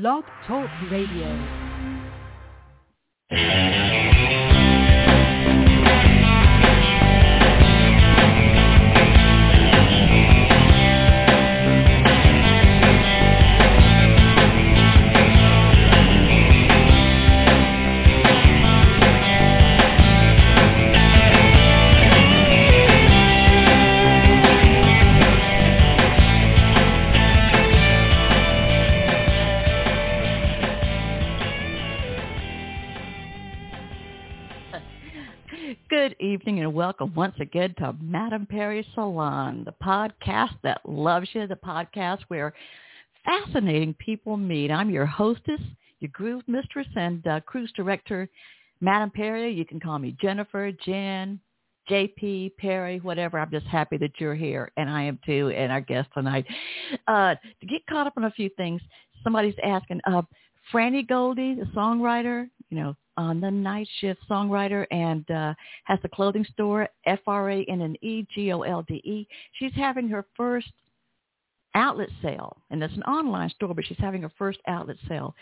Blog Talk Radio. Evening and welcome once again to Madame Perry Salon, the podcast that loves you, the podcast where fascinating people meet. I'm your hostess, your groove mistress and uh, cruise director, Madame Perry. You can call me Jennifer, Jen, JP, Perry, whatever. I'm just happy that you're here, and I am too, and our guest tonight. Uh, to get caught up on a few things, somebody's asking, uh, Franne Golde, the songwriter, you know, on the night shift songwriter and uh, has a clothing store F-R-A-N-N-E-G-O-L-D-E. She's having her first outlet sale, and it's an online store, but she's having her first outlet sale.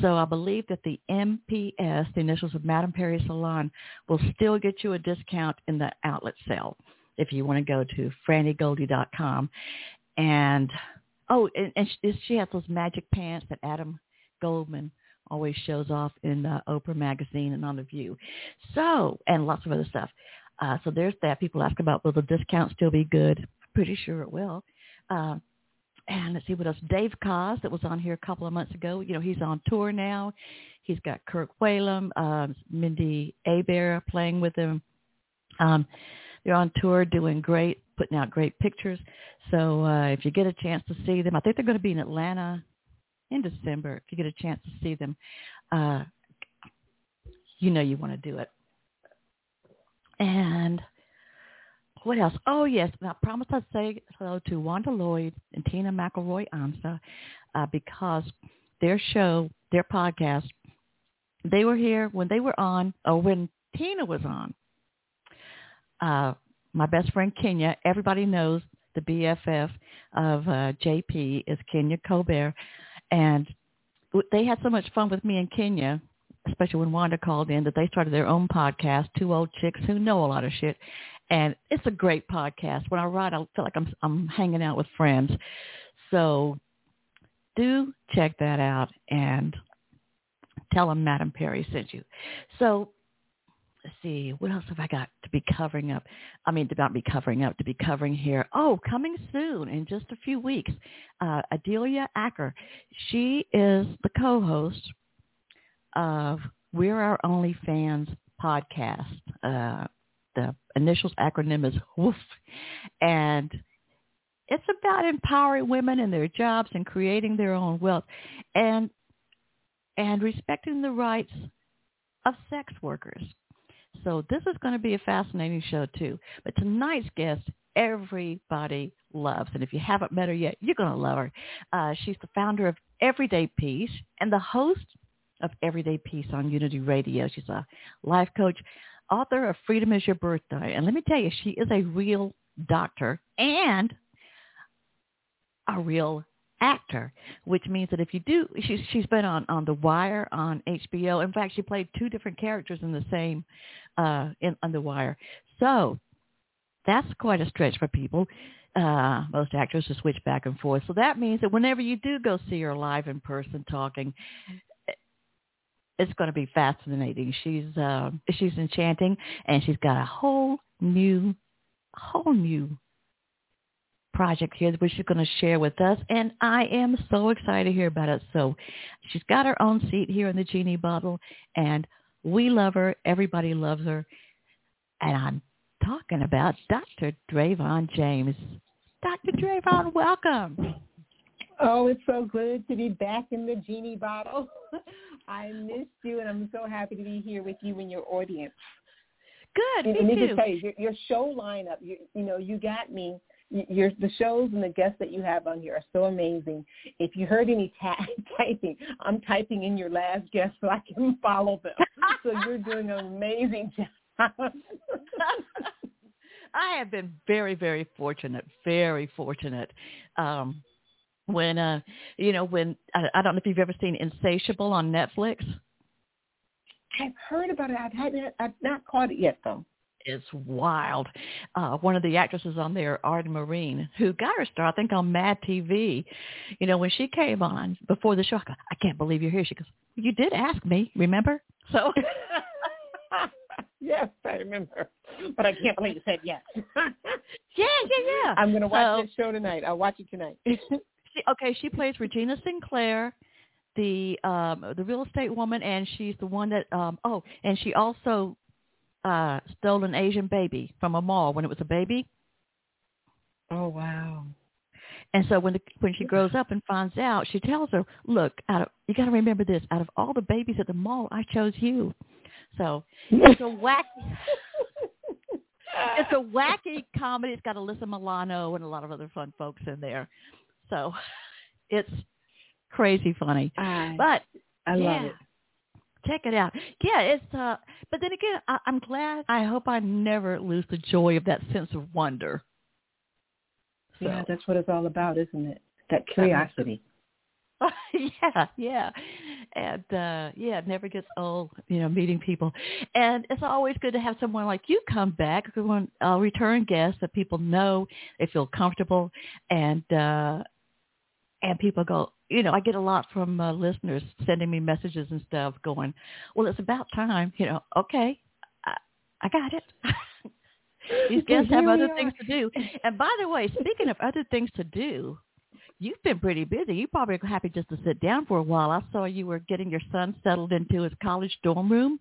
So I believe that the MPS, the initials of Madame Perry Salon, will still get you a discount in the outlet sale if you want to go to frannegolde.com. And, oh, and, and she, she has those magic pants that Adam Glassman always shows off in uh, Oprah magazine and on The View. So, and lots of other stuff. Uh, so there's that. People ask about will the discount still be good? Pretty sure it will. Uh, and let's see what else. Dave Koz that was on here a couple of months ago. You know, he's on tour now. He's got Kirk Whalum, um, Mindi Abair playing with him. Um, they're on tour doing great, putting out great pictures. So uh, if you get a chance to see them, I think they're going to be in Atlanta in December. If you get a chance to see them, uh, you know you want to do it. And what else? Oh yes, I promised I'd say hello to Wanda Lloyd and Tina McElroy Ansa uh, because their show, their podcast, they were here when they were on, or when Tina was on. Uh, my best friend Kenya, everybody knows the BFF of uh, JP is Kenya Colbert. And they had so much fun with me in Kenya, especially when Wanda called in, that they started their own podcast, Two Old Chicks Who Know a Lot of Shit. And it's a great podcast. When I write, I feel like I'm I'm hanging out with friends. So do check that out and tell them Madame Perry sent you. So let's see, what else have I got to be covering up? I mean, to not be covering up, to be covering here. Oh, coming soon in just a few weeks, uh, Adelia Acker. She is the co-host of We're Our Only Fans podcast. Uh, the initials acronym is WOOF. And it's about empowering women in their jobs and creating their own wealth and and respecting the rights of sex workers. So this is going to be a fascinating show too. But tonight's guest, everybody loves. And if you haven't met her yet, you're going to love her. Uh, she's the founder of Everyday Peace and the host of Everyday Peace on Unity Radio. She's a life coach, author of Freedom is Your Birthday. And let me tell you, she is a real doctor and a real actor, which means that if you do, she's she's been on on The Wire on HBO. In fact, she played two different characters in the same uh, in on The Wire. So that's quite a stretch for people. Uh, most actors to switch back and forth. So that means that whenever you do go see her live in person talking, it's going to be fascinating. She's uh, she's enchanting, and she's got a whole new, whole new project here which she's going to share with us and I am so excited to hear about it. So she's got her own seat here in the genie bottle and we love her. Everybody loves her. And I'm talking about Dr. Dravon James. Dr. Dravon, welcome. Oh, it's so good to be back in the genie bottle. I missed you, and I'm so happy to be here with you and your audience. Good, and, me and too. To tell you, your, your show lineup, you, you know, you got me your the shows and the guests that you have on here are so amazing. If you heard any ta- typing, I'm typing in your last guest so I can follow them. so you're doing an amazing job. I have been very, very fortunate, very fortunate. Um, when uh you know when I, I don't know if you've ever seen Insatiable on Netflix. I've heard about it. I've had I've not caught it yet though. It's wild. Uh, one of the actresses on there, Arden Myrin, who got her start, I think, on Mad TV. You know, when she came on before the show, I, go, I can't believe you're here. She goes, "You did ask me, remember?" So. yes, I remember, but I can't believe you said yes. yeah, yeah, yeah. I'm going to watch so, this show tonight. I'll watch it tonight. she, okay, she plays Regina Sinclair, the um the real estate woman, and she's the one that um oh, and she also uh stole an Asian baby from a mall when it was a baby. Oh wow. And so when the, when she grows up and finds out, she tells her, "Look, out of, you got to remember this. Out of all the babies at the mall, I chose you." So it's a wacky. it's a wacky comedy. It's got Alyssa Milano and a lot of other fun folks in there. So it's crazy funny. I, but I yeah, love it. Check it out. Yeah, it's uh but then again, I, I'm glad I hope I never lose the joy of that sense of wonder. So. Yeah, that's what it's all about, isn't it? That curiosity. yeah, yeah. And uh yeah, it never gets old, you know, meeting people. And it's always good to have someone like you come back, someone a return guest that people know, they feel comfortable and uh and people go, you know, I get a lot from uh, listeners sending me messages and stuff going, well, it's about time, you know, okay, I, I got it. These guests have other things to do. And by the way, speaking of other things to do, you've been pretty busy. You probably happy just to sit down for a while. I saw you were getting your son settled into his college dorm room.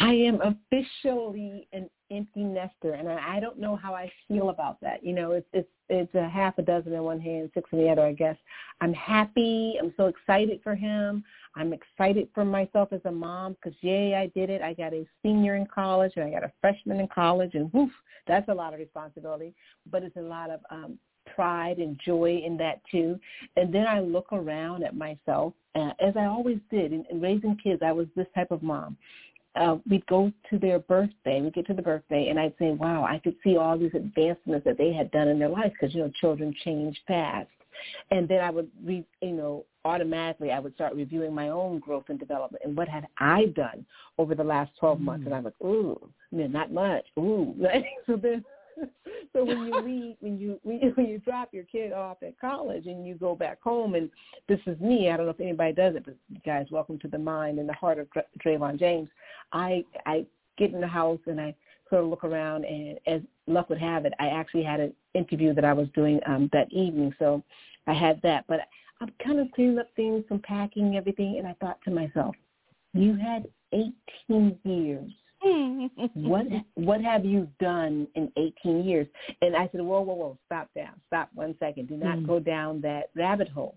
I am officially an empty nester, and I, I don't know how I feel about that. You know, it's it's it's a half a dozen in one hand, six in the other. I guess I'm happy. I'm so excited for him. I'm excited for myself as a mom because yay, I did it. I got a senior in college, and I got a freshman in college, and woof, that's a lot of responsibility, but it's a lot of um, pride and joy in that too. And then I look around at myself, uh, as I always did in, in raising kids. I was this type of mom uh, we'd go to their birthday, we'd get to the birthday, and I'd say, wow, I could see all these advancements that they had done in their life because, you know, children change fast. And then I would, re, you know, automatically I would start reviewing my own growth and development and what had I done over the last 12 mm. months. And I'm like, ooh, man, not much. Ooh. so then so when you leave, when you when you, when you drop your kid off at college and you go back home, and this is me. I don't know if anybody does it, but guys, welcome to the mind and the heart of Dravon James. I I get in the house and I sort of look around, and as luck would have it, I actually had an interview that I was doing um, that evening, so I had that. But I'm kind of cleaning up things, some packing, everything, and I thought to myself, you had 18 years what what have you done in 18 years? And I said, whoa, whoa, whoa, stop down, stop one second. Do not mm go down that rabbit hole.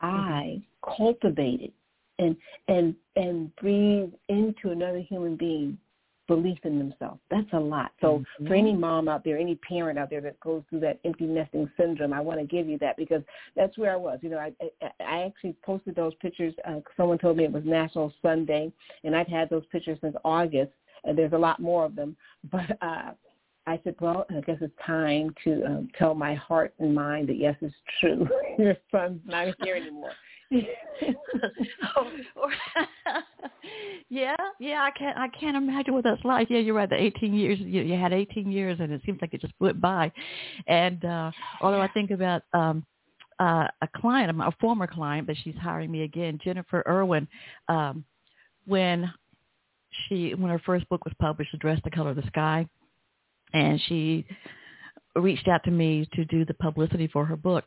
I mm-hmm. cultivated and and and breathe into another human being belief in themselves. That's a lot. So mm-hmm. for any mom out there, any parent out there that goes through that empty nesting syndrome, I want to give you that because that's where I was. You know, I I, I actually posted those pictures. Uh, someone told me it was National Sunday, and I've had those pictures since August and there's a lot more of them. But uh, I said, well, I guess it's time to um, tell my heart and mind that yes, it's true. Your son's not here anymore. yeah, yeah, I can't, I can't imagine what that's like. Yeah, you're right. The 18 years, you, you had 18 years, and it seems like it just went by. And uh, although I think about um, uh, a client, a former client, but she's hiring me again, Jennifer Irwin. Um, when she when her first book was published, Address the Color of the Sky, and she reached out to me to do the publicity for her book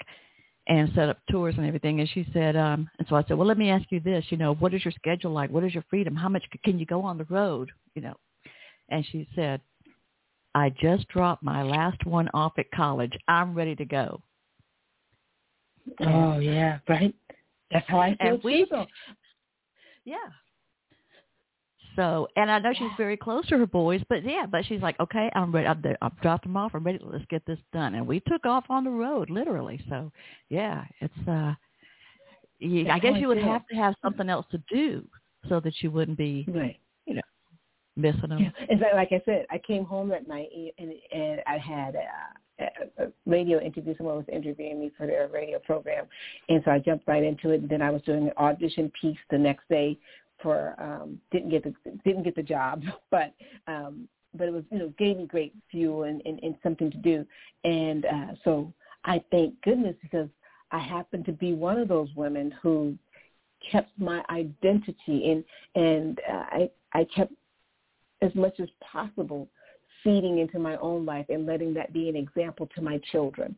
and set up tours and everything. And she said, um, and so I said, well, let me ask you this, you know, what is your schedule like? What is your freedom? How much can you go on the road? You know, and she said, I just dropped my last one off at college. I'm ready to go. Oh yeah, right. That's how I feel and we, too. Yeah, so, and I know she's very close to her boys, but yeah, but she's like, okay, I'm ready. I've, I've dropped them off. I'm ready. Let's get this done. And we took off on the road, literally. So, yeah, it's. uh you, I guess you would have to have something else to do so that you wouldn't be, right. you know, missing them. Yeah. It's like, like I said, I came home that night and and I had uh, a radio interview. Someone was interviewing me for their radio program, and so I jumped right into it. And then I was doing an audition piece the next day for um, didn't get the didn't get the job, but um, but it was you know gave me great fuel and, and, and something to do. And uh, so I thank goodness because I happened to be one of those women who kept my identity and and uh, I I kept as much as possible feeding into my own life and letting that be an example to my children.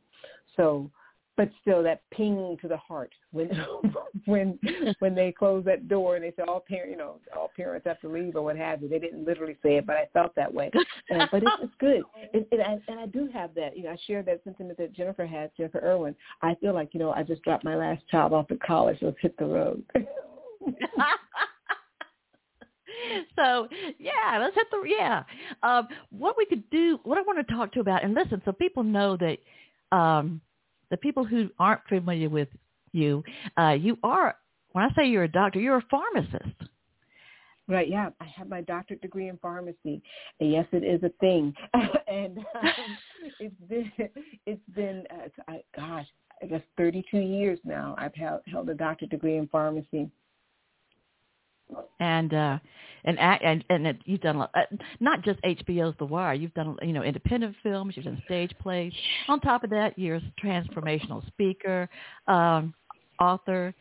So, but still, that ping to the heart when when when they close that door and they say all parents, you know, all parents have to leave or what have you. They didn't literally say it, but I felt that way. Uh, but it's, it's good, it, it, I, and I do have that. You know, I share that sentiment that Jennifer has, Jennifer Irwin. I feel like you know, I just dropped my last child off at college. Let's hit the road. so yeah, let's hit the yeah. Um, what we could do, what I want to talk to about, and listen, so people know that um, the people who aren't familiar with you, uh, you are. When I say you're a doctor, you're a pharmacist. Right. Yeah, I have my doctorate degree in pharmacy, and yes, it is a thing. and um, it's been it's been uh, I, gosh, I guess 32 years now. I've held held a doctorate degree in pharmacy and uh and and and it, you've done uh, not just HBO's The Wire. You've done you know independent films. You've done stage plays. On top of that, you're a transformational speaker, um, author.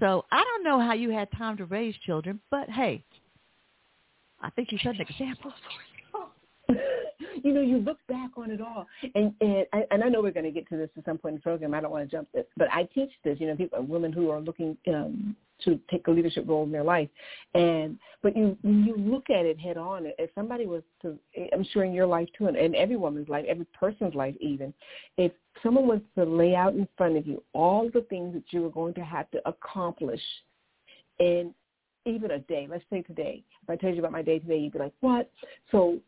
So I don't know how you had time to raise children, but hey, I think you set an example you know, you look back on it all, and and I, and I know we're going to get to this at some point in the program. I don't want to jump this, but I teach this. You know, people, women who are looking um, to take a leadership role in their life, and but you when you look at it head on, if somebody was to, I'm sure in your life too, and in every woman's life, every person's life, even if someone was to lay out in front of you all the things that you were going to have to accomplish in even a day, let's say today, if I told you about my day today, you'd be like, what? So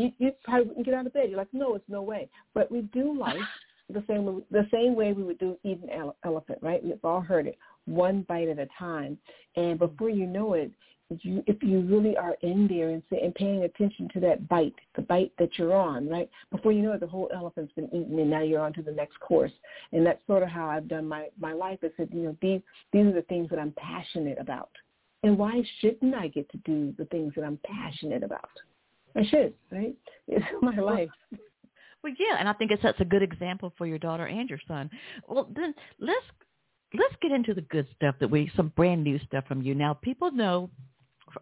you, you probably wouldn't get out of bed. You're like, no, it's no way. But we do life the same the same way we would do eat an ele- elephant, right? We've all heard it, one bite at a time. And before you know it, you, if you really are in there and, say, and paying attention to that bite, the bite that you're on, right? Before you know it, the whole elephant's been eaten, and now you're on to the next course. And that's sort of how I've done my my life. I said, you know, these these are the things that I'm passionate about, and why shouldn't I get to do the things that I'm passionate about? I should, right? It's my life. Well, yeah, and I think it sets a good example for your daughter and your son. Well, then let's let's get into the good stuff that we some brand new stuff from you. Now, people know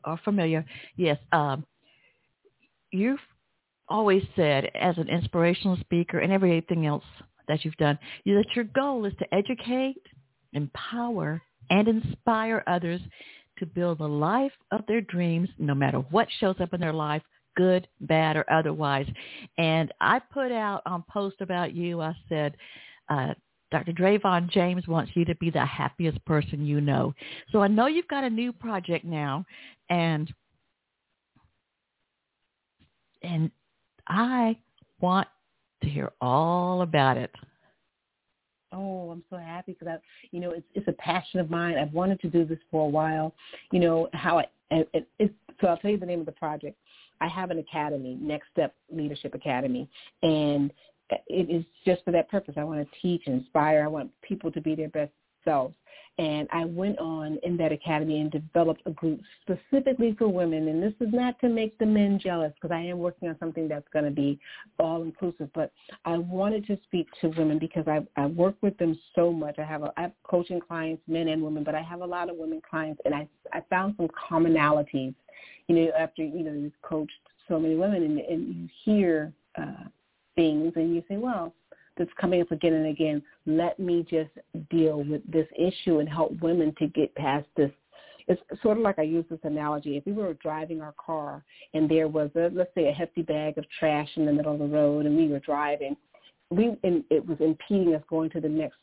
are familiar. Yes, um, you've always said as an inspirational speaker and everything else that you've done, that your goal is to educate, empower, and inspire others to build the life of their dreams, no matter what shows up in their life, good, bad, or otherwise. And I put out on post about you, I said, uh, Dr. Dravon James wants you to be the happiest person you know. So I know you've got a new project now, and and I want to hear all about it. Oh, I'm so happy because I, you know, it's it's a passion of mine. I've wanted to do this for a while. You know how I, it, it, so I'll tell you the name of the project. I have an academy, Next Step Leadership Academy, and it is just for that purpose. I want to teach, inspire. I want people to be their best selves. And I went on in that academy and developed a group specifically for women. And this is not to make the men jealous because I am working on something that's going to be all inclusive. But I wanted to speak to women because I I work with them so much. I have a I have coaching clients, men and women, but I have a lot of women clients, and I I found some commonalities you know, after, you know, you've coached so many women and, and you hear uh, things and you say, well, that's coming up again and again. Let me just deal with this issue and help women to get past this. It's sort of like I use this analogy. If we were driving our car and there was a, let's say, a hefty bag of trash in the middle of the road and we were driving, we and it was impeding us going to the next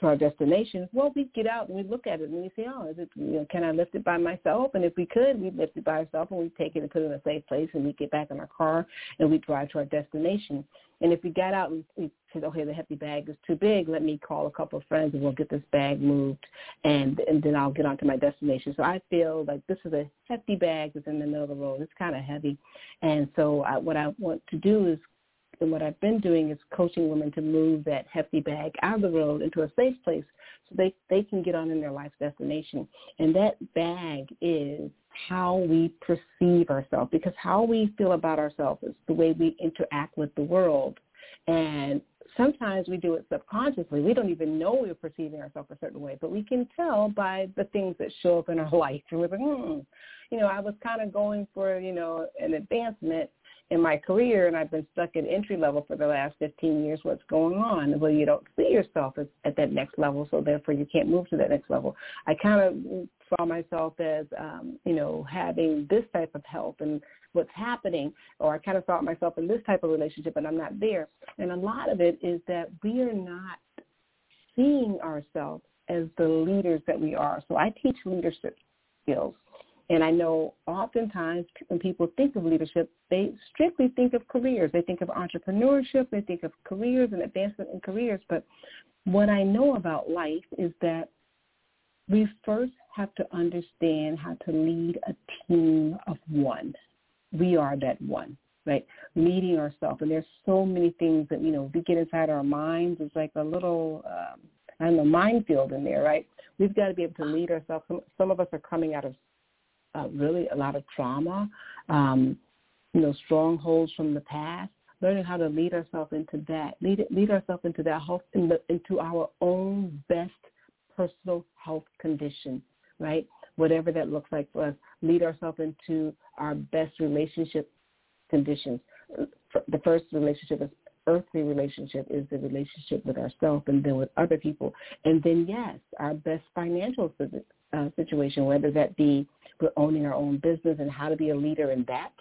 to our destination, well, we get out and we look at it and we say, oh, is it, you know, can I lift it by myself? And if we could, we'd lift it by ourselves and we'd take it and put it in a safe place and we'd get back in our car and we'd drive to our destination. And if we got out and we said, okay, the hefty bag is too big, let me call a couple of friends and we'll get this bag moved and, and then I'll get on to my destination. So I feel like this is a hefty bag that's in the middle of the road. It's kind of heavy. And so I, what I want to do is And what I've been doing is coaching women to move that hefty bag out of the road into a safe place so they, they can get on in their life's destination. And that bag is how we perceive ourselves because how we feel about ourselves is the way we interact with the world. And sometimes we do it subconsciously. We don't even know we're perceiving ourselves a certain way, but we can tell by the things that show up in our life. And we're like, hmm, you know, I was kind of going for, you know, an advancement in my career and I've been stuck at entry level for the last 15 years. What's going on? Well, you don't see yourself at, at that next level, so therefore you can't move to that next level. I kind of saw myself as, um, you know, having this type of health and what's happening, or I kind of saw myself in this type of relationship and I'm not there. And a lot of it is that we are not seeing ourselves as the leaders that we are. So I teach leadership skills. And I know oftentimes when people think of leadership, they strictly think of careers. They think of entrepreneurship. They think of careers and advancement in careers. But what I know about life is that we first have to understand how to lead a team of one. We are that one, right? Leading ourselves. And there's so many things that, you know, we get inside our minds. It's like a little, um, I don't know, minefield in there, right? We've got to be able to lead ourselves. Some, some of us are coming out of uh, really a lot of trauma, um, you know, strongholds from the past, learning how to lead ourselves into that, lead, lead ourselves into that health, in the, into our own best personal health condition, right? Whatever that looks like for us, lead ourselves into our best relationship conditions. The first relationship is earthly relationship is the relationship with ourselves and then with other people. And then, yes, our best financial uh, situation, whether that be we're owning our own business and how to be a leader in that,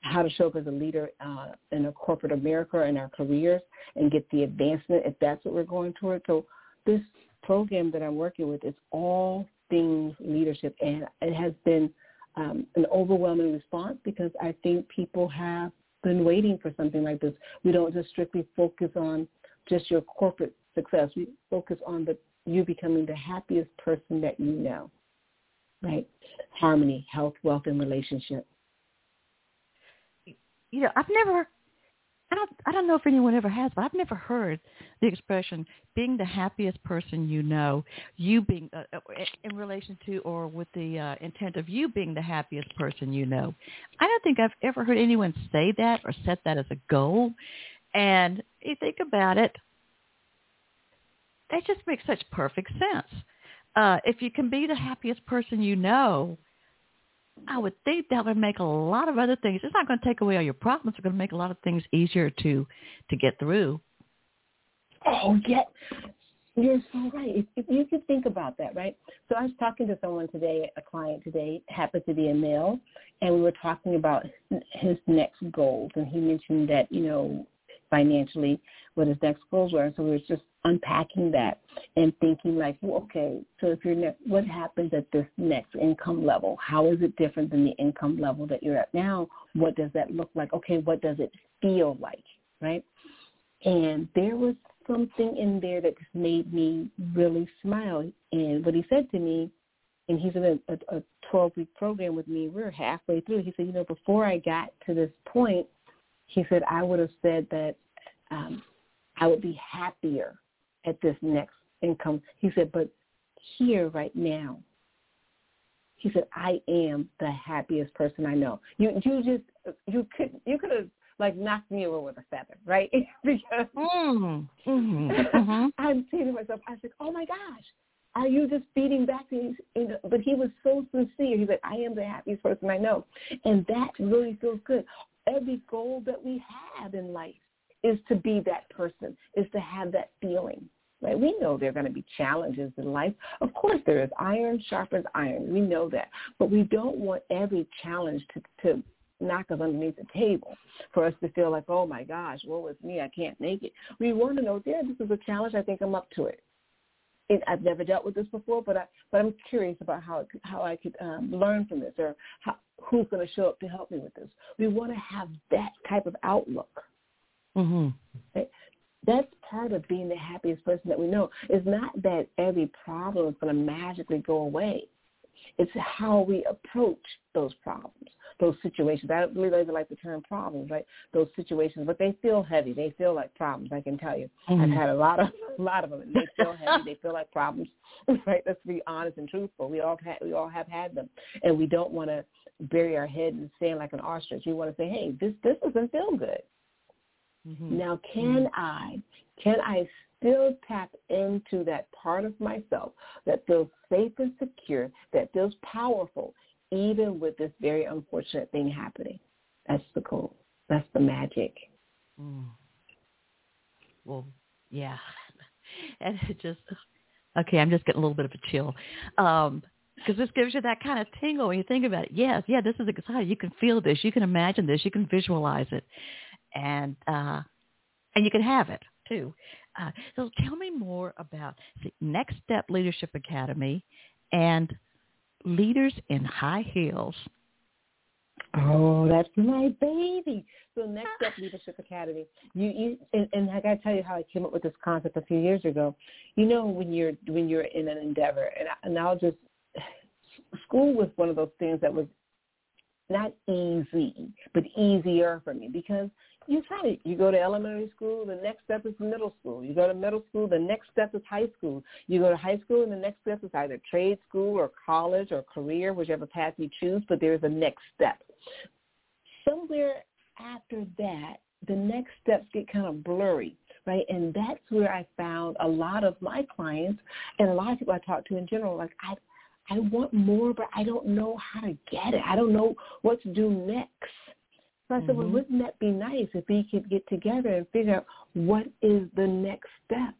how to show up as a leader uh, in a corporate America or in our careers and get the advancement if that's what we're going toward. So this program that I'm working with is all things leadership, and it has been um, an overwhelming response because I think people have been waiting for something like this. We don't just strictly focus on just your corporate success. We focus on the you becoming the happiest person that you know. Right? Harmony, health, wealth, and relationship. You know, I've never I don't I don't know if anyone ever has, but I've never heard the expression being the happiest person you know, you being uh, uh in relation to or with the uh, intent of you being the happiest person you know. I don't think I've ever heard anyone say that or set that as a goal. And you think about it, that just makes such perfect sense. Uh, if you can be the happiest person you know, I would think that would make a lot of other things. It's not going to take away all your problems. It's going to make a lot of things easier to to get through. Oh, yeah. You're so right. If, if you could think about that, right? So I was talking to someone today, a client today, happened to be a male, and we were talking about his next goals, and he mentioned that you know financially what his next goals were. So we were just unpacking that and thinking like, well, okay, so if you're ne- what happens at this next income level? How is it different than the income level that you're at now? What does that look like? Okay, what does it feel like, right? And there was something in there that just made me really smile. And what he said to me, and he's in a 12-week program with me. We're halfway through. He said, you know, before I got to this point, he said I would have said that um, I would be happier at this next income. He said, but here right now, he said, I am the happiest person I know. You you just you could you could have like knocked me over with a feather, right? because mm, mm-hmm, mm-hmm. I'm saying to myself, I said, oh my gosh, are you just feeding back to me? But he was so sincere. He said, I am the happiest person I know. And that really feels good. Every goal that we have in life is to be that person, is to have that feeling. Right? We know there are going to be challenges in life. Of course there is. Iron sharpens iron. We know that. But we don't want every challenge to, to knock us underneath the table for us to feel like, oh my gosh, woe is me, I can't make it. We want to know, yeah, this is a challenge. I think I'm up to it. I've never dealt with this before, but I but I'm curious about how how I could um, learn from this or how, who's going to show up to help me with this. We want to have that type of outlook. Mm-hmm. That's part of being the happiest person that we know. It's not that every problem is going to magically go away. It's how we approach those problems, those situations. I don't really even like the term problems, right? Those situations, but they feel heavy. They feel like problems. I can tell you. Mm-hmm. I've had a lot of a lot of them. And they feel heavy. they feel like problems, right? Let's be honest and truthful. We all ha- we all have had them, and we don't want to bury our head and stand like an ostrich. We want to say, hey, this this doesn't feel good. Mm-hmm. Now, can mm-hmm. I can I still tap into that part of myself that feels safe and secure, that feels powerful, even with this very unfortunate thing happening? That's the goal. That's the magic. Mm. Well, yeah. and it just, okay, I'm just getting a little bit of a chill. Um, because this gives you that kind of tingle when you think about it. Yes, yeah, this is exciting. You can feel this. You can imagine this. You can visualize it, and uh, and you can have it too. Uh, so tell me more about the Next Step Leadership Academy and Leaders in High Heels. Oh, that's my baby. So Next Step Leadership Academy. You, you, and, and I got to tell you how I came up with this concept a few years ago. You know, when you're when you're in an endeavor, and, I, and I'll just school was one of those things that was not easy, but easier for me because you try to you go to elementary school, the next step is middle school. You go to middle school, the next step is high school. You go to high school, and the next step is either trade school or college or career, whichever path you choose. But there's a next step. Somewhere after that, the next steps get kind of blurry, right? And that's where I found a lot of my clients and a lot of people I talk to in general, like I I want more, but I don't know how to get it. I don't know what to do next. So I said, mm-hmm. well, wouldn't that be nice if we could get together and figure out what is the next step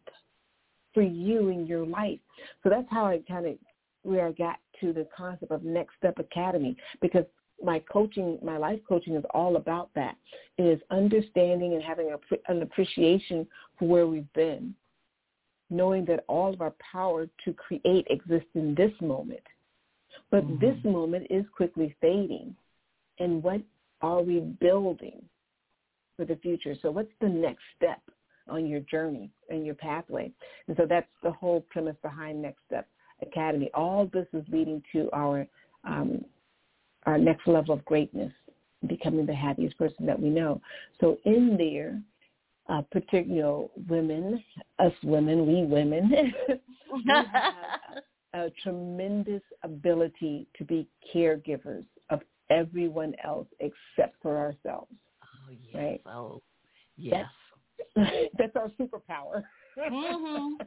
for you in your life? So that's how I kind of where I got to the concept of Next Step Academy because my coaching, my life coaching is all about that. It is understanding and having a, an appreciation for where we've been, knowing that all of our power to create exists in this moment. But mm-hmm. this moment is quickly fading. And what are we building for the future? So what's the next step on your journey and your pathway? And so that's the whole premise behind Next Step Academy. All this is leading to our um, our next level of greatness, becoming the happiest person that we know. So in there, uh, know, women, us women, we women, we have a tremendous ability to be caregivers of everyone else except for ourselves. Oh yes. Right? Oh yes. That's, that's our superpower. Mm-hmm.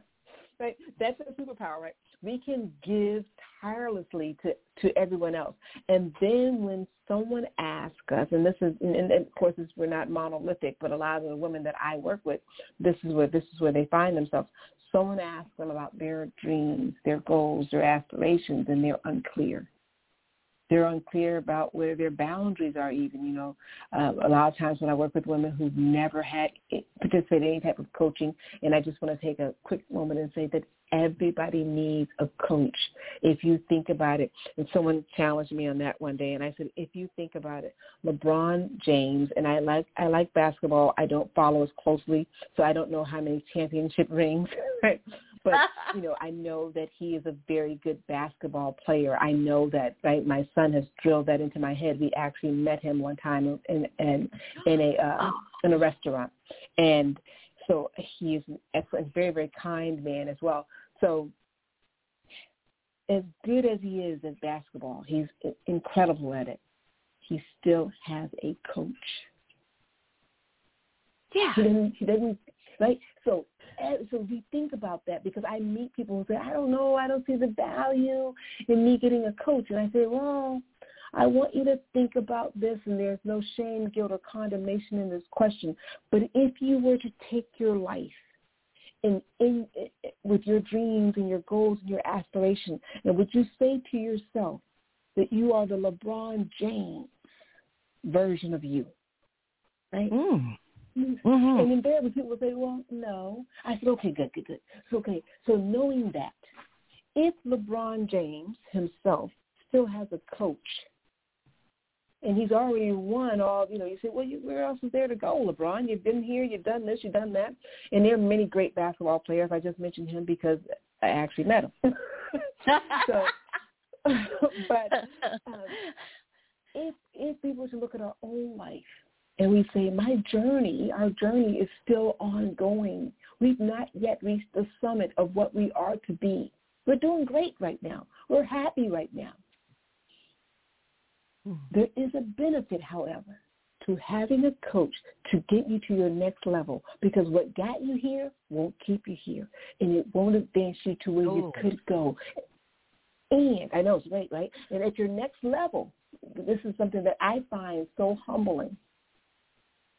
right? That's our superpower, right? We can give tirelessly to, to everyone else. And then when someone asks us, and this is, and, and of course this, we're not monolithic, but a lot of the women that I work with, this is where, this is where they find themselves. Someone asks them about their dreams, their goals, their aspirations, and they're unclear they're unclear about where their boundaries are even you know. Uh, a lot of times when i work with women who've never had participated in any type of coaching and i just want to take a quick moment and say that everybody needs a coach. If you think about it and someone challenged me on that one day and i said if you think about it lebron james and i like i like basketball i don't follow as closely so i don't know how many championship rings but you know, I know that he is a very good basketball player. I know that right. My son has drilled that into my head. We actually met him one time in in in a uh, in a restaurant, and so he's an excellent, very very kind man as well. So as good as he is at basketball, he's incredible at it. He still has a coach. Yeah. He doesn't, he doesn't right? So so we think about that because I meet people who say, I don't know, I don't see the value in me getting a coach. And I say, well, I want you to think about this, and there's no shame, guilt, or condemnation in this question. But if you were to take your life and in, with your dreams and your goals and your aspirations, and would you say to yourself that you are the LeBron James version of you? Right? Mm. Mm-hmm. And then there, people would say, well, no. I said, okay, good, good, good. So, okay, so knowing that, if LeBron James himself still has a coach, and he's already won all, you know, you say, well, you, where else is there to go, LeBron? You've been here, you've done this, you've done that. And there are many great basketball players. I just mentioned him because I actually met him. so but um, if if we were to look at our own life and we say, my journey, our journey is still ongoing. We've not yet reached the summit of what we are to be. We're doing great right now. We're happy right now. Mm-hmm. There is a benefit, however, to having a coach to get you to your next level because what got you here won't keep you here and it won't advance you to where oh. you could go. And I know it's great, right? And at your next level, this is something that I find so humbling.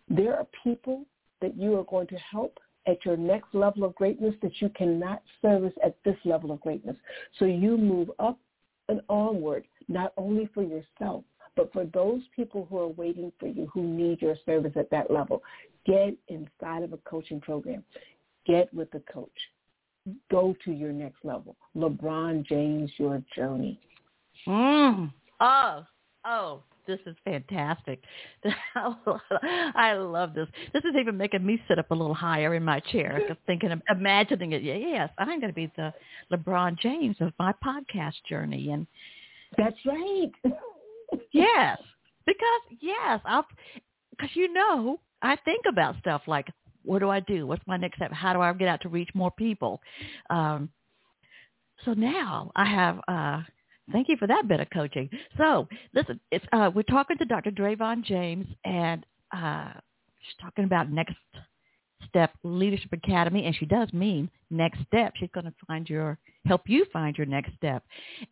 There are people that you are going to help at your next level of greatness that you cannot service at this level of greatness. So you move up and onward, not only for yourself, but for those people who are waiting for you, who need your service at that level. Get inside of a coaching program. Get with the coach. Go to your next level. LeBron James, your journey. Mm. Oh, oh, this is fantastic. I love this. This is even making me sit up a little higher in my chair, just thinking, of, imagining it. Yes, I'm going to be the LeBron James of my podcast journey, and that's right. yes, because yes, I'll because you know I think about stuff like what do I do? What's my next step? How do I get out to reach more people? Um, so now I have uh, Thank you for that bit of coaching. So listen, it's, uh, we're talking to Dr. Dravon James, and uh, she's talking about Next Step Leadership Academy, and she does mean next step. She's going to find your help you find your next step.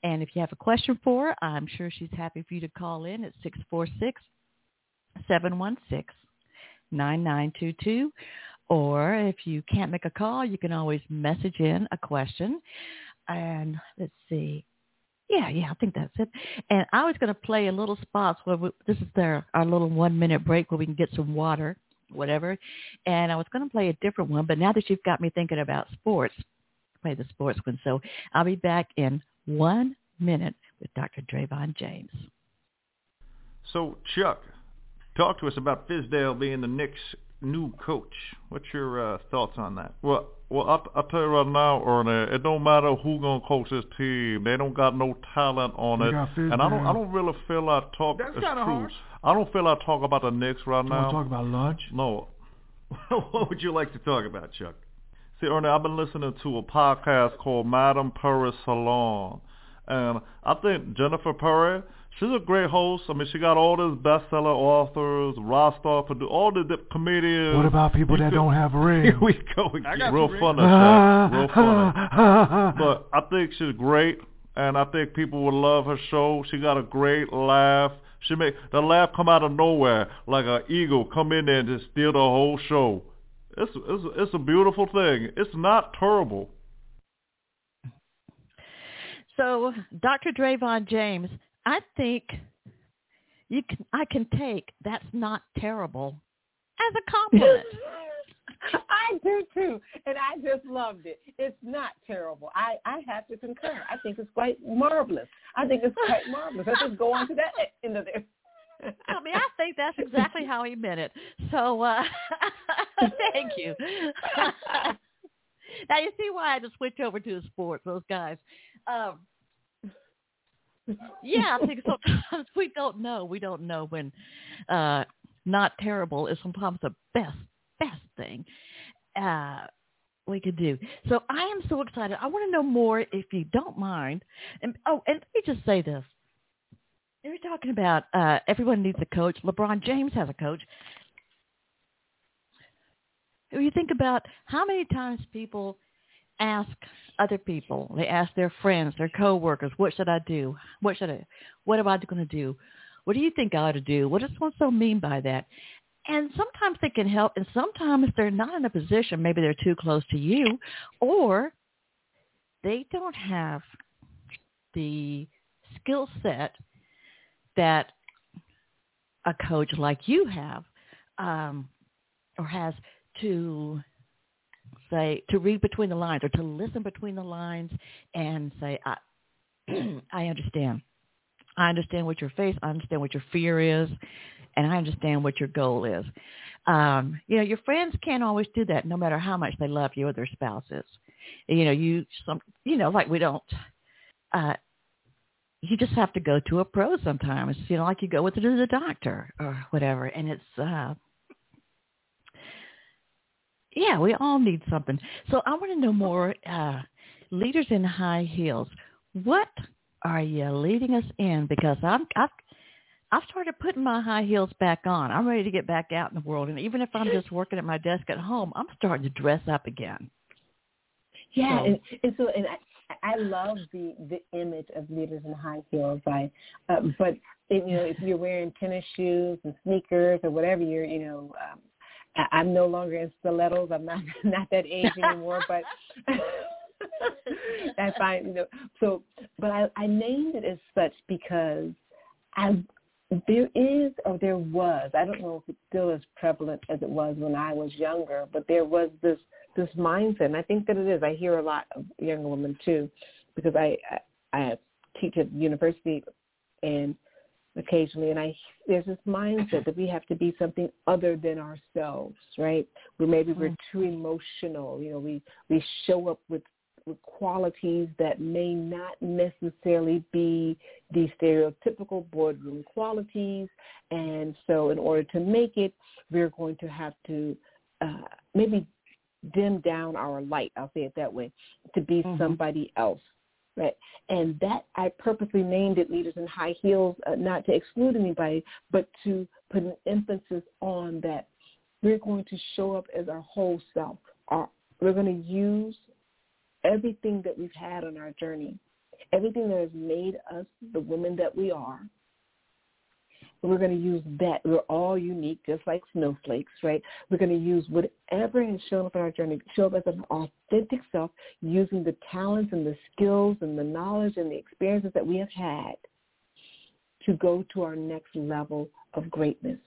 And if you have a question for her, I'm sure she's happy for you to call in at six four six seven one six nine nine two two. Or if you can't make a call, you can always message in a question. And let's see. Yeah, yeah, I think that's it. And I was going to play a little spots where we, this is their our little one minute break where we can get some water, whatever. And I was going to play a different one, but now that you've got me thinking about sports, play the sports one. So I'll be back in one minute with Dr. Dravon James. So Chuck, talk to us about Fizdale being the Knicks' new coach. What's your uh, thoughts on that? Well, well, I, I tell you right now, Ernie, it don't matter who gonna coach this team. They don't got no talent on it, and I don't. I don't really feel like talk. That's kind of harsh. I don't feel like talk about the Knicks right now. you now. Talk about lunch. No. what would you like to talk about, Chuck? See, Ernie, I've been listening to a podcast called Madame Perry Salon, and I think Jennifer Perry she's a great host. I mean, she got all these bestseller authors, Rostov, all the comedians. What about people that don't have rings? Here we go. Again. Real funny, real funny. but I think she's great, and I think people would love her show. She got a great laugh. She make the laugh come out of nowhere like an eagle come in there and just steal the whole show. It's it's it's a beautiful thing. It's not terrible. So, Dr. Dravon James, I think you can I can take that's not terrible as a compliment. I do too, and I just loved it. It's not terrible. I I have to concur. I think it's quite marvelous. I think it's quite marvelous. Let's just go on to that end of it. I mean, I think that's exactly how he meant it. So, uh thank you. now you see why I had to switch over to the sports. Those guys. Um, yeah, I think sometimes we don't know. We don't know when uh not terrible is sometimes the best best thing uh we could do. So I am so excited. I want to know more if you don't mind. And oh, and let me just say this. You're talking about uh everyone needs a coach. LeBron James has a coach. You think about how many times people ask other people. They ask their friends, their coworkers, what should I do? What should I, what am I going to do? What do you think I ought to do? What does one so mean by that? And sometimes they can help, and sometimes they're not in a position. Maybe they're too close to you, or they don't have the skill set that a coach like you have, um, or has to say to read between the lines or to listen between the lines and say, I, I understand. I understand what your face. I understand what your fear is, and I understand what your goal is. Um, you know, your friends can't always do that, no matter how much they love you or their spouses. You know, you some, you know, like we don't. Uh, you just have to go to a pro sometimes, you know, like you go with it to the doctor or whatever. And it's, uh, yeah, we all need something. So I want to know more, uh, leaders in high heels. What are you leading us in? Because I'm, I've, I've started putting my high heels back on. I'm ready to get back out in the world. And even if I'm just working at my desk at home, I'm starting to dress up again. Yeah, so, and, and so and I, I love the the image of leaders in high heels. I, uh, but it, you know, if you're wearing tennis shoes and sneakers or whatever, you're you know, um, I, I'm no longer in stilettos. I'm not not that age anymore, but. that's fine, you know. So, but I, I named it as such because I there is or there was I don't know if it's still as prevalent as it was when I was younger, but there was this this mindset, and I think that it is. I hear a lot of younger women too, because I I, I teach at university, and occasionally, and I there's this mindset that we have to be something other than ourselves, right? Where maybe we're mm. too emotional. You know, we we show up with with qualities that may not necessarily be the stereotypical boardroom qualities. And so in order to make it, we're going to have to uh, maybe dim down our light, I'll say it that way, to be mm-hmm. somebody else. Right. And that I purposely named it Leaders in High Heels, uh, not to exclude anybody, but to put an emphasis on that we're going to show up as our whole self. Our, we're going to use everything that we've had on our journey, everything that has made us the women that we are, we're going to use that. We're all unique, just like snowflakes, right? We're going to use whatever has shown up in our journey, show up as an authentic self, using the talents and the skills and the knowledge and the experiences that we have had to go to our next level of greatness.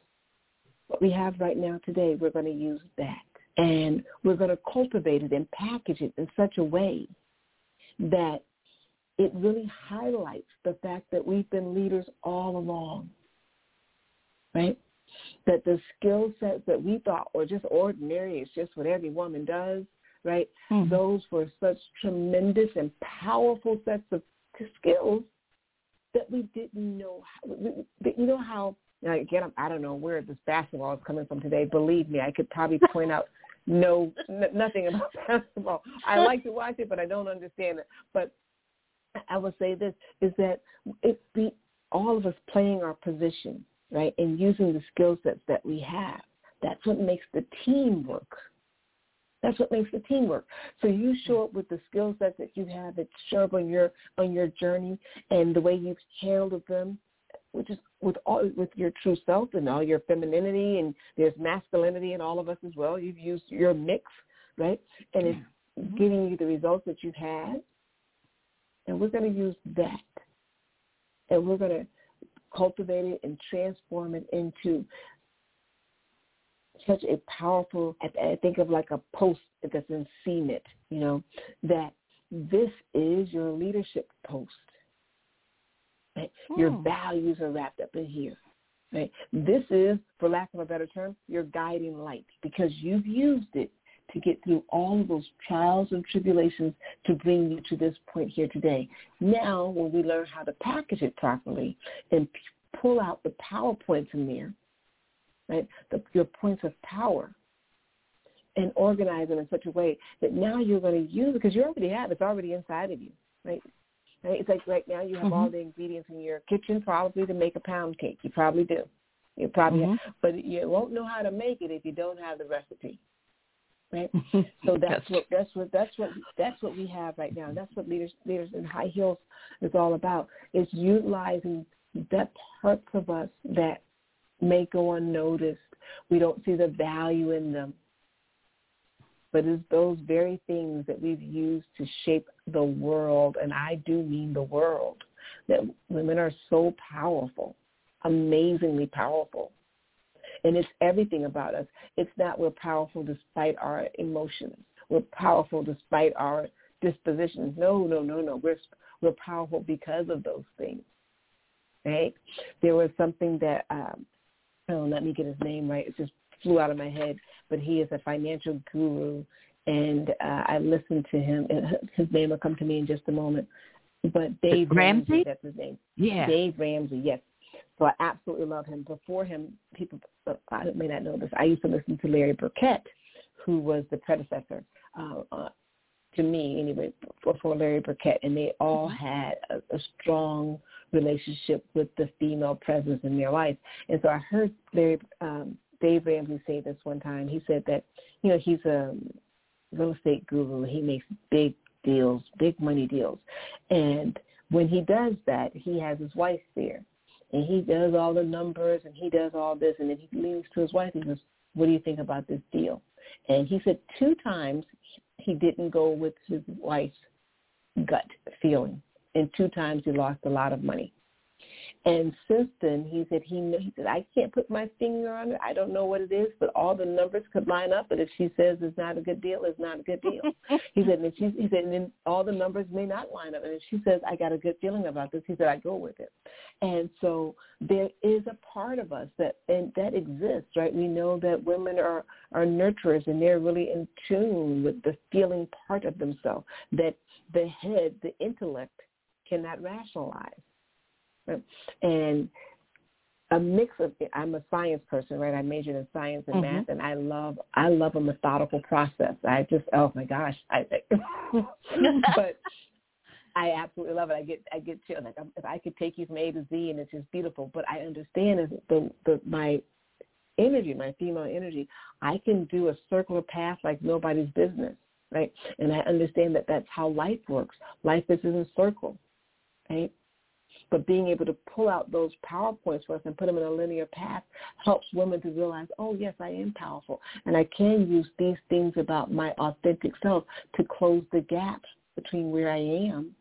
What we have right now today, we're going to use that. And we're going to cultivate it and package it in such a way that it really highlights the fact that we've been leaders all along right? That the skill sets that we thought were just ordinary, it's just what every woman does, right? Mm-hmm. Those were such tremendous and powerful sets of skills that we didn't know. How, you know how, again, I don't know where this basketball is coming from today. Believe me, I could probably point out no n- nothing about basketball. I like to watch it, but I don't understand it. But I will say this is that it's the all of us playing our position right? And using the skill sets that we have. That's what makes the team work. That's what makes the team work. So you show up with the skill sets that you have that show up on your on your journey and the way you've handled them, which is with all with your true self and all your femininity and there's masculinity in all of us as well. You've used your mix, right? And it's mm-hmm. giving you the results that you've had. And we're going to use that. And we're going to cultivate it and transform it into such a powerful, I think of like a post that's in cement, you know, that this is your leadership post. Right? Hmm. Your values are wrapped up in here. Right? This is, for lack of a better term, your guiding light because you've used it to get through all of those trials and tribulations to bring you to this point here today. Now, when we learn how to package it properly and pull out the power points in there, right, the, your points of power, and organize them in such a way that now you're going to use it because you already have it's already inside of you, right? right? It's like right now you have mm-hmm. all the ingredients in your kitchen probably to make a pound cake. You probably do. You probably, mm-hmm. have, but you won't know how to make it if you don't have the recipe right? So that's what that's what that's what that's what we have right now. That's what leaders leaders in high heels is all about. It's utilizing that parts of us that may go unnoticed. We don't see the value in them. But it's those very things that we've used to shape the world, and I do mean the world, that women are so powerful, amazingly powerful and it's everything about us. It's not we're powerful despite our emotions. We're powerful despite our dispositions. No, no, no, no. We're we're powerful because of those things. Right? There was something that um oh, let me get his name right. It just flew out of my head. But he is a financial guru, and uh, I listened to him. And his name will come to me in just a moment. but Dave Ramsey? Ramsey, that's his name. Yeah. Dave Ramsey, yes. So I absolutely love him. Before him, people uh, I may not know this. I used to listen to Larry Burkett, who was the predecessor uh, uh, to me anyway before Larry Burkett, and they all Mm-hmm. had a, a strong relationship with the female presence in their life. And so I heard Larry um, Dave Ramsey say this one time. He said that you know he's a real estate guru. He makes big deals, big money deals, and when he does that, he has his wife there, and he does all the numbers and he does all this, and then he leans to his wife and goes, "What do you think about this deal?" And he said two times he didn't go with his wife's gut feeling, and two times he lost a lot of money. And since then, he said he he said I can't put my finger on it. I don't know what it is, but all the numbers could line up. But if she says it's not a good deal, it's not a good deal. he said, and she, he said, and then all the numbers may not line up. And if she says I got a good feeling about this, he said I go with it. And so there is a part of us that and that exists, right? We know that women are are nurturers, and they're really in tune with the feeling part of themselves that the head, the intellect, cannot rationalize. And a mix of I'm a science person, right? I majored in science and Mhm. math, and I love I love a methodical process. I just oh my gosh, I but I absolutely love it. I get I get chills. Like if I could take you from A to Z, and it's just beautiful. But I understand is the the my energy, my female energy, I can do a circular path like nobody's business, right? And I understand that that's how life works. Life is in a circle, right? But being able to pull out those PowerPoints for us and put them in a linear path helps women to realize, oh, yes, I am powerful. And I can use these things about my authentic self to close the gaps between where I am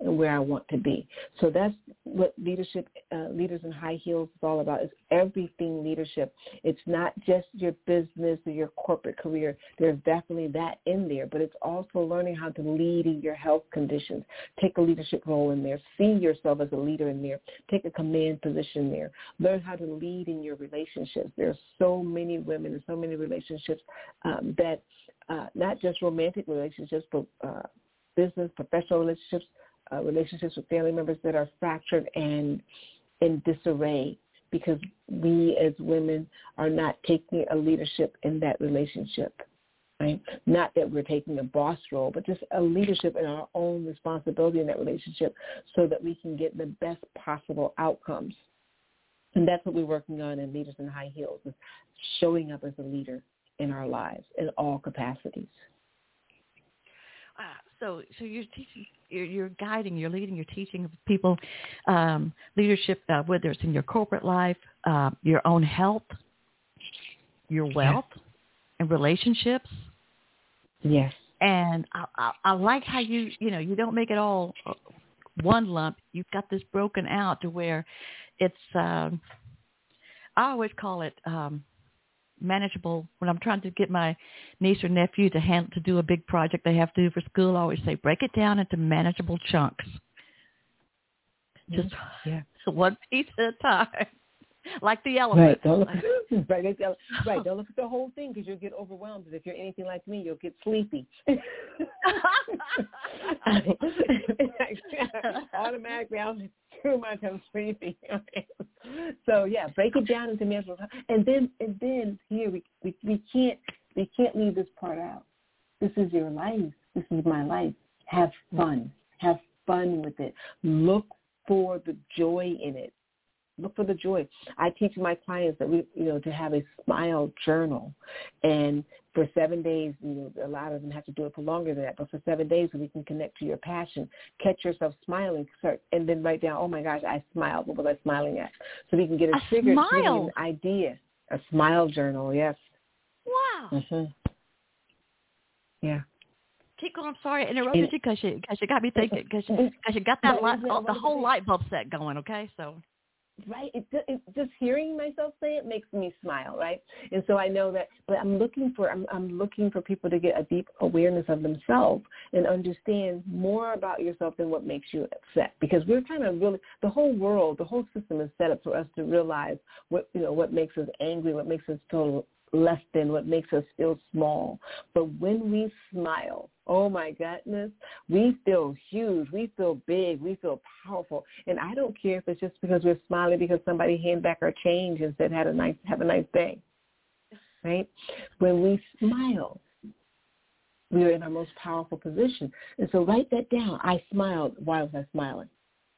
and where I want to be. So that's what leadership, uh, leaders in high heels is all about. It's everything leadership. It's not just your business or your corporate career. There's definitely that in there, but it's also learning how to lead in your health conditions. Take a leadership role in there. See yourself as a leader in there. Take a command position there. Learn how to lead in your relationships. There are so many women and so many relationships um, that uh, not just romantic relationships, but uh, business, professional relationships, uh, relationships with family members that are fractured and in disarray because we as women are not taking a leadership in that relationship. Right? Not that we're taking a boss role, but just a leadership in our own responsibility in that relationship so that we can get the best possible outcomes. And that's what we're working on in Leaders in High Heels, is showing up as a leader in our lives in all capacities. So so you're teaching you're, you're guiding you're leading you're teaching people um, leadership uh, whether it's in your corporate life uh, your own health your wealth and relationships. Yes. and I, I, I like how you you know you don't make it all uh, one lump. You've got this broken out to where it's um, I always call it um, manageable when I'm trying to get my niece or nephew to hand to do a big project they have to do for school. I always say break it down into manageable chunks, just Yeah. one piece at a time, like the elephant. Right. Don't look, right. that's the- Right. Don't look at the whole thing because you'll get overwhelmed. And if you're anything like me, you'll get sleepy. Automatically, I'm too much. I'm so yeah, break it down into manageable. And then, and then here we, we we can't we can't leave this part out. This is your life. This is my life. Have fun. Have fun with it. Look for the joy in it look for the joy. I teach my clients that we, you know, to have a smile journal, and for seven days, you know, a lot of them have to do it for longer than that, but for seven days, we can connect to your passion, catch yourself smiling, start, and then write down, oh my gosh, I smiled. What was I smiling at? So we can get a, A trigger, an idea. A smile journal, yes. Wow. hmm Yeah. Keep going. I'm sorry I interrupted you because you, cause you got me thinking because you, you got that light, the whole light bulb set going. Okay, so right? It, it just hearing myself say it makes me smile right? And so i know that but i'm looking for i'm i'm looking for people to get a deep awareness of themselves and understand more about yourself than what makes you upset. Because we're kind of really the whole world the whole system is set up for us to realize what you know what makes us angry what makes us feel less than, what makes us feel small. But when we smile, oh my goodness, we feel huge, we feel big, we feel powerful. And I don't care if it's just because we're smiling because somebody handed back our change and said, "Had a nice, have a nice day." Right? When we smile, we are in our most powerful position. And so write that down. I smiled. Why was I smiling?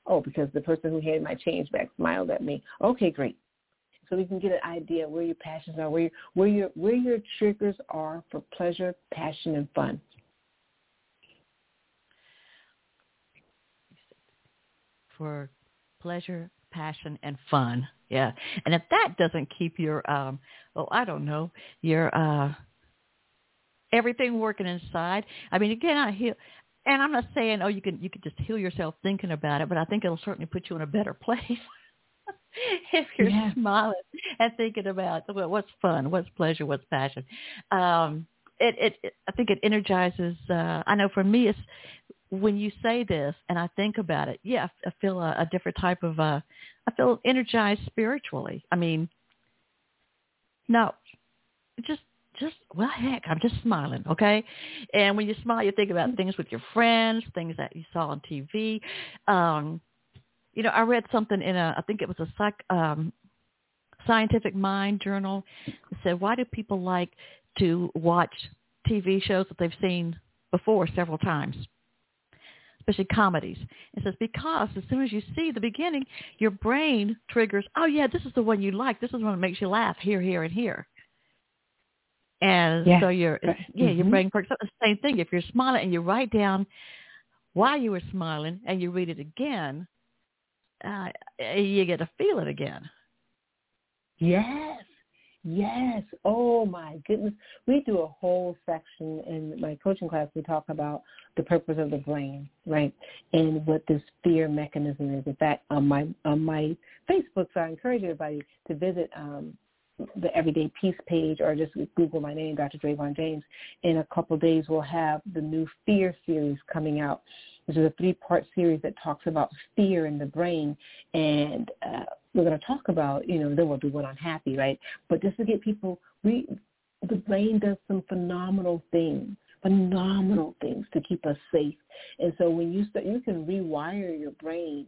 Oh, because the person who handed my change back smiled at me. Okay, great so we can get an idea where your passions are, where your, where your where your triggers are for pleasure, passion, and fun. For pleasure, passion, and fun. Yeah, and if that doesn't keep your, um, oh, I don't know, your uh, everything working inside. I mean, again, I hear, and I'm not saying, oh, you can you can just heal yourself thinking about it, but I think it'll certainly put you in a better place. if you're yeah. smiling and thinking about what's fun, what's pleasure, what's passion. Um, it, it, it, I think it energizes. Uh, I know for me, it's when you say this and I think about it. Yeah, I feel a, a different type of. Uh, I feel energized spiritually. I mean, no, just just well heck i'm just smiling okay and when you smile you think about things with your friends things that you saw on tv um you know, I read something in a, I think it was a psych, um, scientific mind journal that said, why do people like to watch TV shows that they've seen before several times? especially comedies. It says because as soon as you see the beginning, your brain triggers, oh yeah, this is the one you like. This is the one that makes you laugh here, here, and here. And yeah. so your yeah, mm-hmm. your brain perks up. The same thing. If you're smiling and you write down why you were smiling and you read it again, uh, you get to feel it again. Yes. Yes. Oh my goodness. We do a whole section in my coaching class. We talk about the purpose of the brain, right? And what this fear mechanism is. In fact, on my on my Facebook, so I encourage everybody to visit um, the Everyday Peace page or just Google my name, Dr. Dravon James. In a couple days, we'll have the new Fear series coming out This is a three-part series that talks about fear in the brain. And uh, we're going to talk about, you know, then we'll do one on happy, right? But just to get people, we, the brain does some phenomenal things phenomenal things to keep us safe. And so when you start, you can rewire your brain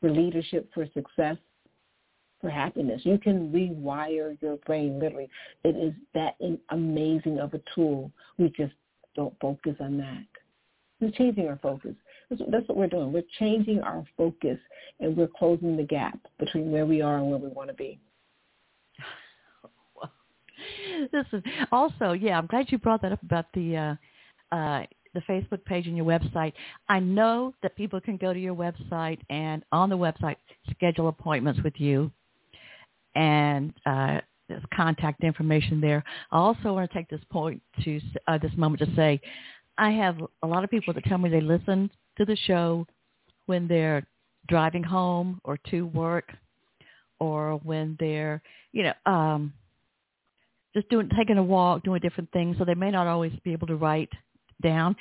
for leadership, for success, for happiness. You can rewire your brain literally. It is that amazing of a tool. We just don't focus on that. We're changing our focus. That's, what we're doing. We're changing our focus, and we're closing the gap between where we are and where we want to be. This is also, yeah. I'm glad you brought that up about the uh, uh, the Facebook page and your website. I know that people can go to your website and on the website schedule appointments with you, and uh, there's contact information there. I also want to take this point to uh, this moment to say I have a lot of people that tell me they listen to the show when they're driving home or to work or when they're, you know, um, just doing taking a walk, doing different things. So they may not always be able to write down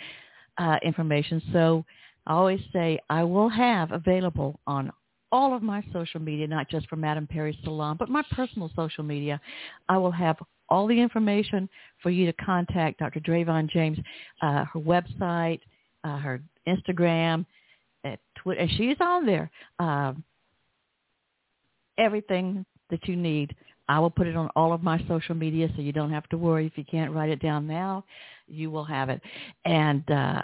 uh, information. So I always say I will have available on all of my social media, not just for Madame Perry Salon, but my personal social media. I will have all the information for you to contact Dr. Dravon James, uh, her website, uh, her Instagram, uh, Twitter, and she's on there. Um, everything that you need. I will put it on all of my social media so you don't have to worry if you can't write it down now. You will have it. And uh,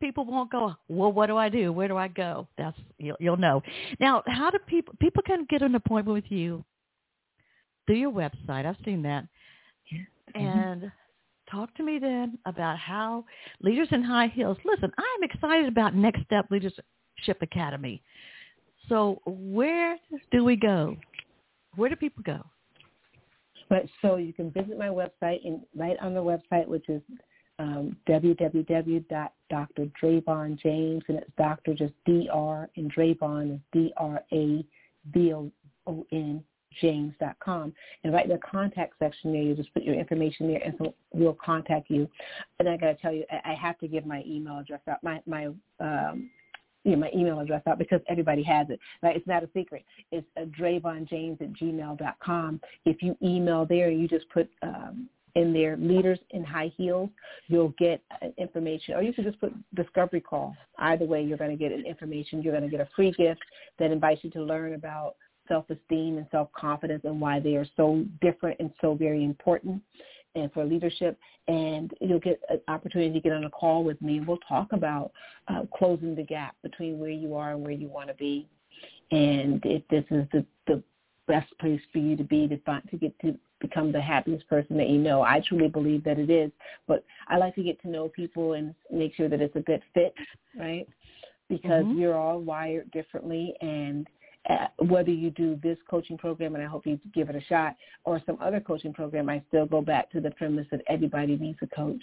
people won't go, well, what do I do? Where do I go? That's you'll, you'll know. Now, how do people people can get an appointment with you through your website. I've seen that. Mm-hmm. And talk to me then about how Leaders in High Heels. Listen, I'm excited about Next Step Leadership Academy. So where do we go? Where do people go? But so you can visit my website and right on the website, which is um, www.drdravonjames, and it's doctor just D-R, and Dravon is D-R-A-V-O-N james.com. And right in the contact section there, you just put your information there, and so we'll contact you. And I got to tell you, I I have to give my email address out. My my um, you know, my email address out because everybody has it. Right? It's not a secret. It's uh, DravonJames at gmail dot com. If you email there, you just put um, in there leaders in high heels, you'll get uh, information. Or you can just put discovery call. Either way, you're going to get an information. You're going to get a free gift that invites you to learn about self-esteem and self-confidence and why they are so different and so very important and for leadership. And you'll get an opportunity to get on a call with me. We'll talk about uh, closing the gap between where you are and where you want to be. And if this is the, the best place for you to be to find, to get to become the happiest person that you know. I truly believe that it is, but I like to get to know people and make sure that it's a good fit, right? Because mm-hmm. we're all wired differently and uh, whether you do this coaching program, and I hope you give it a shot, or some other coaching program, I still go back to the premise that everybody needs a coach.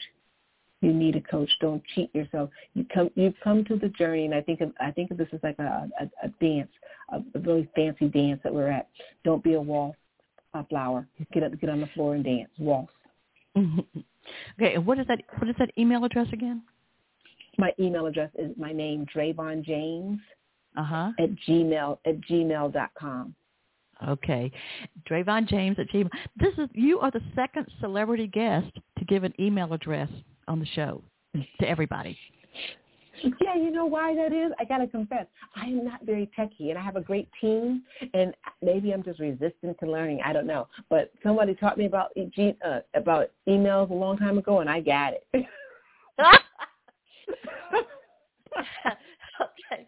You need a coach. Don't cheat yourself. You come. You've come to the journey, and I think of, I think of this as like a, a, a dance, a, a really fancy dance that we're at. Don't be a wall flower. Get up, get on the floor and dance. Waltz. okay, and what is that? What is that email address again? My email address is my name, Dravon James uh-huh. at gmail at gmail dot com. Okay, Dravon James at gmail. This is you are the second celebrity guest to give an email address on the show to everybody. Yeah, you know why that is? I gotta confess, I am not very techy, and I have a great team, and maybe I'm just resistant to learning. I don't know, but somebody taught me about uh, about emails a long time ago, and I got it. okay.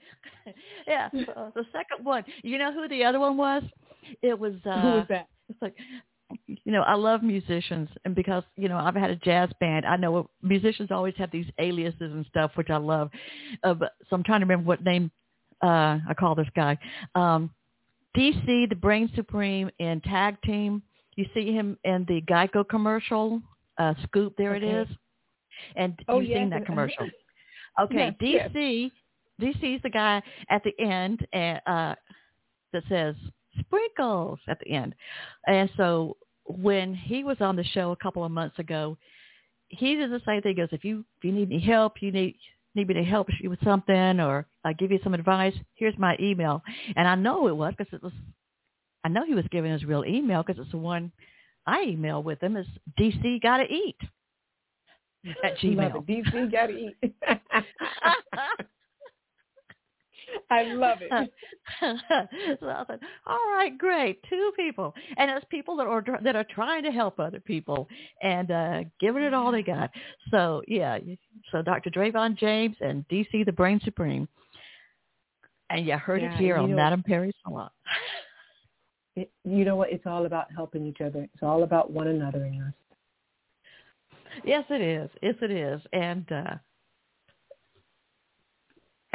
Yeah. So the second one, you know who the other one was? It was. uh Who was that? It's like you know, I love musicians, and because you know I've had a jazz band, I know musicians always have these aliases and stuff, which I love. Uh, but, so I'm trying to remember what name uh, I call this guy. Um, DC, the Brain Supreme in Tag Team. You see him in the Geico commercial. Uh, Scoop, there okay. it is. And oh, you've yes. seen that commercial. Okay, yes, DC. Yes. DC is the guy at the end uh, uh, that says sprinkles at the end. And so when he was on the show a couple of months ago, he did the same thing. He goes, if you if you need any help, you need need me to help you with something or uh, give you some advice, here's my email. And I know it was because it was, I know he was giving his real email because it's the one I email with him is DC gotta eat at Gmail. DC gotta eat. I love it. so I said, all right, great, two people, and it's people that are that are trying to help other people and uh, giving it all they got. So yeah, so Dr. Dravon James and DC the Brain Supreme, and you heard yeah, it here on know, Madame Salon. It, you know what? It's all about helping each other. It's all about one another in us. Yes, it is. Yes, it is. And uh,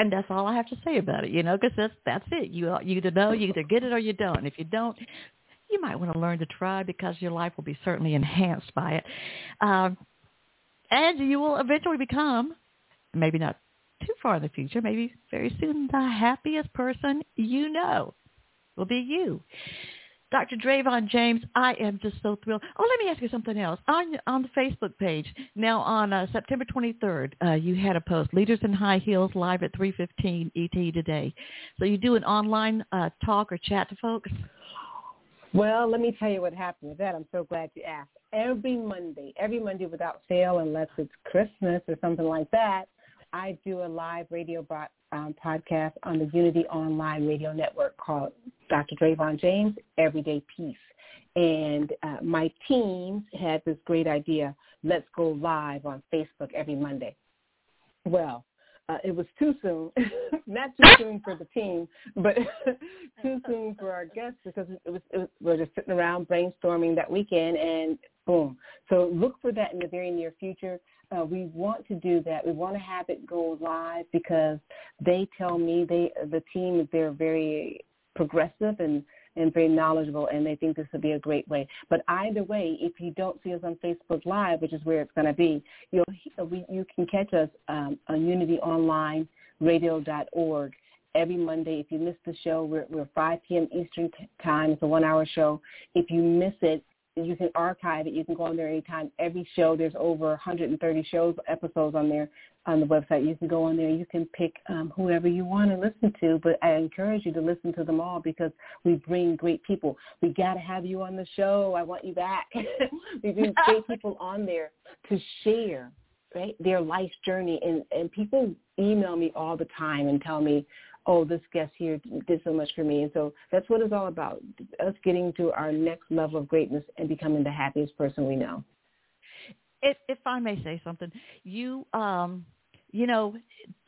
and that's all I have to say about it, you know, because that's that's it. You you either know, you either get it or you don't. If you don't, you might want to learn to try because your life will be certainly enhanced by it, um, and you will eventually become, maybe not too far in the future, maybe very soon, the happiest person you know will be you. Dr. Dravon James, I am just so thrilled. Oh, let me ask you something else. On on the Facebook page, now on uh, September 23rd, uh, you had a post, Leaders in High Heels, live at 3.15 ET today. So you do an online uh, talk or chat to folks? Well, let me tell you what happened with that. I'm so glad you asked. Every Monday, every Monday without fail, unless it's Christmas or something like that, I do a live radio um, podcast on the Unity Online Radio Network called Dr. Dravon James, Everyday Peace. And uh, my team had this great idea, let's go live on Facebook every Monday. Well, uh, it was too soon, not too soon for the team, but too soon for our guests because it was, it was we are just sitting around brainstorming that weekend, and boom. So look for that in the very near future uh, we want to do that. We want to have it go live because they tell me they the team they're very progressive and and very knowledgeable, and they think this would be a great way. But either way, if you don't see us on Facebook Live, which is where it's going to be, you'll we, you can catch us um, on UnityOnlineRadio.org every Monday. If you miss the show, we're, we're 5 p.m. Eastern time. It's a one-hour show. If you miss it, you can archive it. You can go on there anytime. Every show, there's over 130 shows, episodes on there on the website. You can go on there. You can pick um, whoever you want to listen to. But I encourage you to listen to them all because we bring great people. We got to have you on the show. I want you back. we bring great people on there to share right their life journey and and people email me all the time and tell me oh, this guest here did so much for me. And so that's what it's all about, us getting to our next level of greatness and becoming the happiest person we know. If, if I may say something, you, um, you know,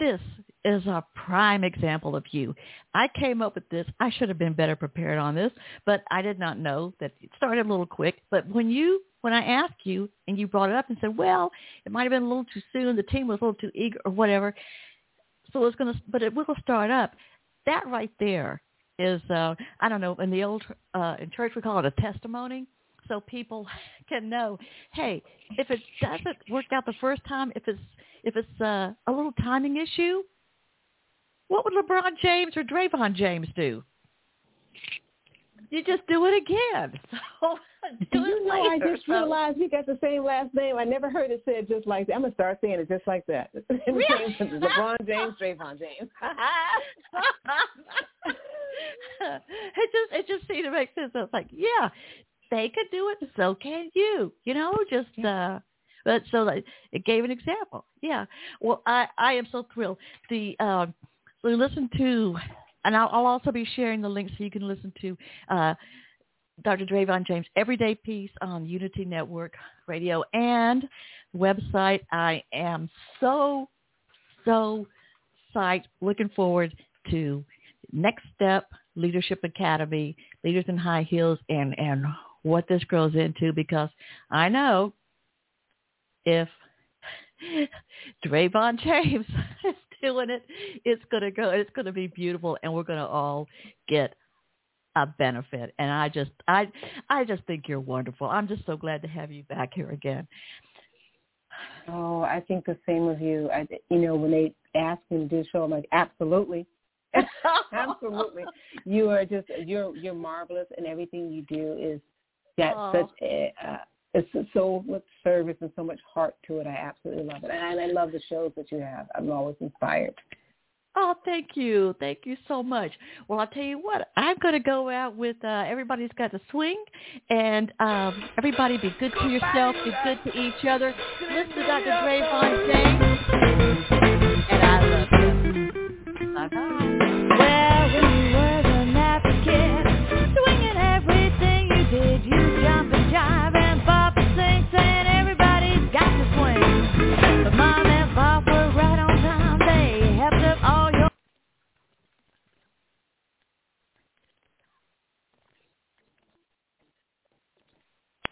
this is a prime example of you. I came up with this. I should have been better prepared on this, but I did not know that it started a little quick. But when you, when I asked you and you brought it up and said, well, it might have been a little too soon, the team was a little too eager or whatever, so it's going to, but it will start up. That right there is, uh, I don't know, in the old, uh, in church we call it a testimony. So people can know, hey, if it doesn't work out the first time, if it's, if it's uh, a little timing issue, what would LeBron James or Dravon James do? You just do it again. So do you know, I just realized we got the same last name. I never heard it said just like that. I'm gonna start saying it just like that. Really? LeBron James, Dravon James. it just it just seemed to make sense. I was like, yeah, they could do it, so can you. You know, just uh but so like, it gave an example. Yeah. Well, I I am so thrilled. The uh, so listen to, and I'll, I'll also be sharing the link so you can listen to. uh Dr. Dravon James Everyday Peace on Unity Network Radio and website. I am so, so psyched, looking forward to Next Step Leadership Academy, Leaders in High Heels, and, and what this grows into because I know if Dravon James doing it, it's gonna go. It's gonna be beautiful, and we're gonna all get a benefit. And I just, I, I just think you're wonderful. I'm just so glad to have you back here again. Oh, I think the same of you. I, you know, when they asked me to do the show, I'm like, absolutely, absolutely. You are just, you're, you're marvelous, and everything you do is got oh. such a. Uh, It's so much service and so much heart to it. I absolutely love it, and I love the shows that you have. I'm always inspired. Oh, thank you. Thank you so much. Well, I'll tell you what, I'm going to go out with uh, Everybody's Got to Swing, and um, everybody be good to yourself, be good to each other. Listen to Dr. Dravon James,